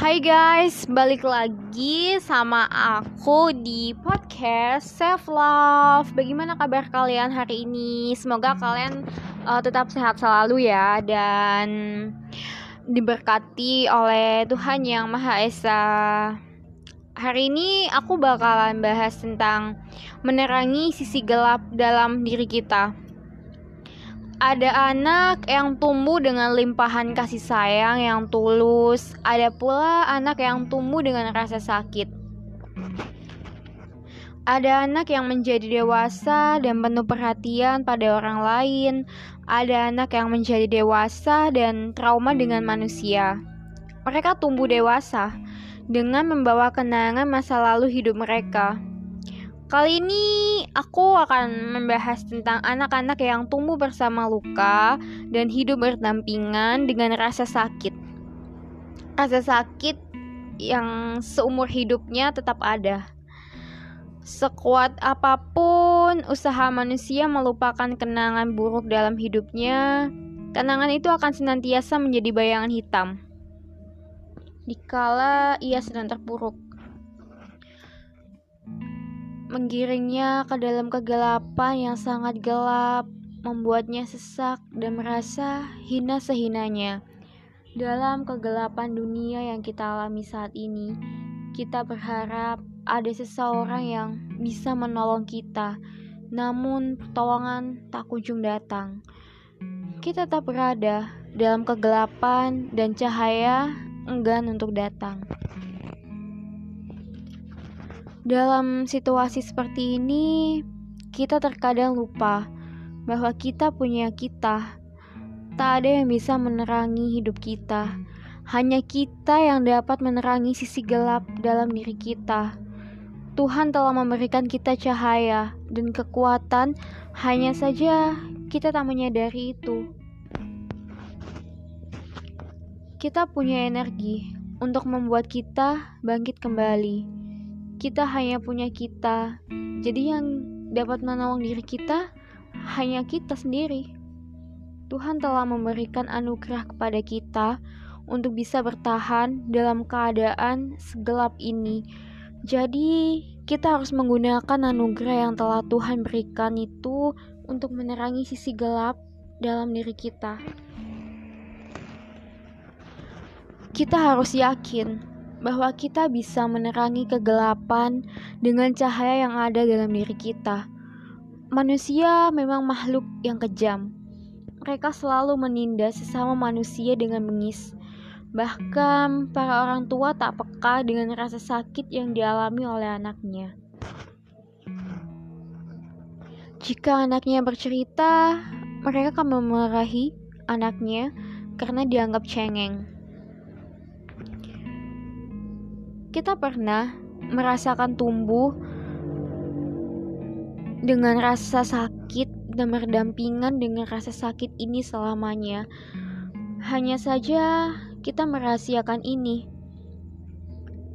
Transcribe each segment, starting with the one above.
Hai guys, balik lagi sama aku di podcast Self Love. Bagaimana kabar kalian hari ini? Semoga kalian uh, tetap sehat selalu ya dan diberkati oleh Tuhan yang Maha Esa. Hari ini aku bakalan bahas tentang menerangi sisi gelap dalam diri kita ada anak yang tumbuh dengan limpahan kasih sayang yang tulus, ada pula anak yang tumbuh dengan rasa sakit. Ada anak yang menjadi dewasa dan penuh perhatian pada orang lain. Ada anak yang menjadi dewasa dan trauma dengan manusia. Mereka tumbuh dewasa dengan membawa kenangan masa lalu hidup mereka. Kali ini aku akan membahas tentang anak-anak yang tumbuh bersama luka dan hidup berdampingan dengan rasa sakit. Rasa sakit yang seumur hidupnya tetap ada. Sekuat apa pun usaha manusia melupakan kenangan buruk dalam hidupnya, kenangan itu akan senantiasa menjadi bayangan hitam. Dikala ia sedang terpuruk menggiringnya ke dalam kegelapan yang sangat gelap, membuatnya sesak dan merasa hina sehinanya. Dalam kegelapan dunia yang kita alami saat ini, kita berharap ada seseorang yang bisa menolong kita, namun pertolongan tak kunjung datang. Kita tak berada dalam kegelapan dan cahaya enggan untuk datang. Dalam situasi seperti ini, kita terkadang lupa bahwa kita punya kita. Tak ada yang bisa menerangi hidup kita. Hanya kita yang dapat menerangi sisi gelap dalam diri kita. Tuhan telah memberikan kita cahaya dan kekuatan, hanya saja kita tak menyadari itu. Kita punya energi untuk membuat kita bangkit kembali kita hanya punya kita. Jadi yang dapat menolong diri kita hanya kita sendiri. Tuhan telah memberikan anugerah kepada kita untuk bisa bertahan dalam keadaan segelap ini. Jadi, kita harus menggunakan anugerah yang telah Tuhan berikan itu untuk menerangi sisi gelap dalam diri kita. Kita harus yakin bahwa kita bisa menerangi kegelapan dengan cahaya yang ada dalam diri kita. Manusia memang makhluk yang kejam. Mereka selalu menindas sesama manusia dengan bengis. Bahkan para orang tua tak peka dengan rasa sakit yang dialami oleh anaknya. Jika anaknya bercerita, mereka akan memarahi anaknya karena dianggap cengeng. Kita pernah merasakan tumbuh dengan rasa sakit dan berdampingan dengan rasa sakit ini selamanya. Hanya saja kita merahasiakan ini.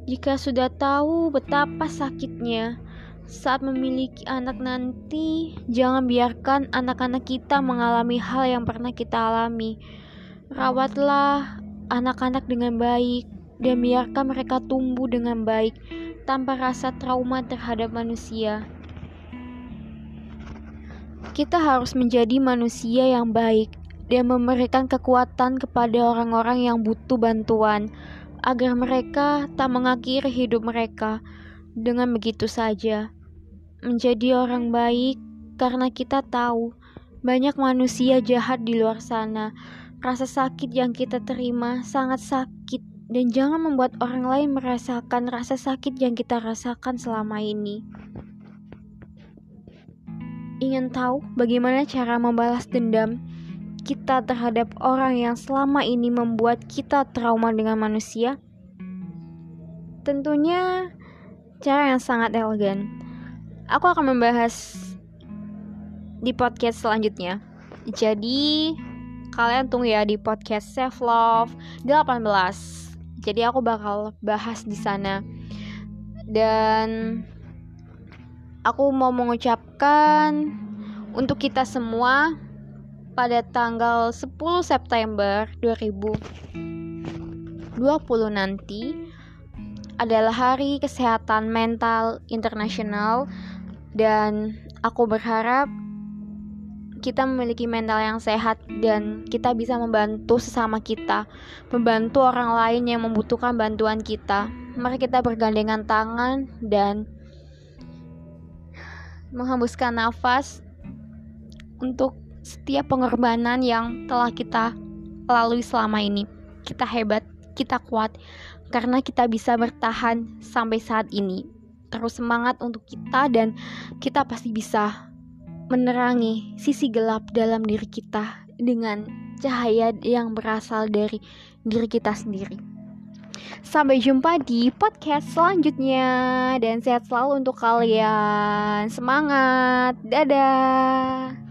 Jika sudah tahu betapa sakitnya saat memiliki anak nanti, jangan biarkan anak-anak kita mengalami hal yang pernah kita alami. Rawatlah anak-anak dengan baik, dan biarkan mereka tumbuh dengan baik tanpa rasa trauma terhadap manusia. Kita harus menjadi manusia yang baik dan memberikan kekuatan kepada orang-orang yang butuh bantuan agar mereka tak mengakhiri hidup mereka dengan begitu saja. Menjadi orang baik karena kita tahu banyak manusia jahat di luar sana. Rasa sakit yang kita terima sangat sakit dan jangan membuat orang lain merasakan rasa sakit yang kita rasakan selama ini. Ingin tahu bagaimana cara membalas dendam kita terhadap orang yang selama ini membuat kita trauma dengan manusia? Tentunya cara yang sangat elegan. Aku akan membahas di podcast selanjutnya. Jadi, kalian tunggu ya di podcast Self Love 18 jadi aku bakal bahas di sana. Dan aku mau mengucapkan untuk kita semua pada tanggal 10 September 2000 nanti adalah Hari Kesehatan Mental Internasional. Dan aku berharap kita memiliki mental yang sehat dan kita bisa membantu sesama kita, membantu orang lain yang membutuhkan bantuan kita. Mari kita bergandengan tangan dan menghembuskan nafas untuk setiap pengorbanan yang telah kita lalui selama ini. Kita hebat, kita kuat, karena kita bisa bertahan sampai saat ini. Terus semangat untuk kita dan kita pasti bisa menerangi sisi gelap dalam diri kita dengan cahaya yang berasal dari diri kita sendiri. Sampai jumpa di podcast selanjutnya dan sehat selalu untuk kalian. Semangat. Dadah.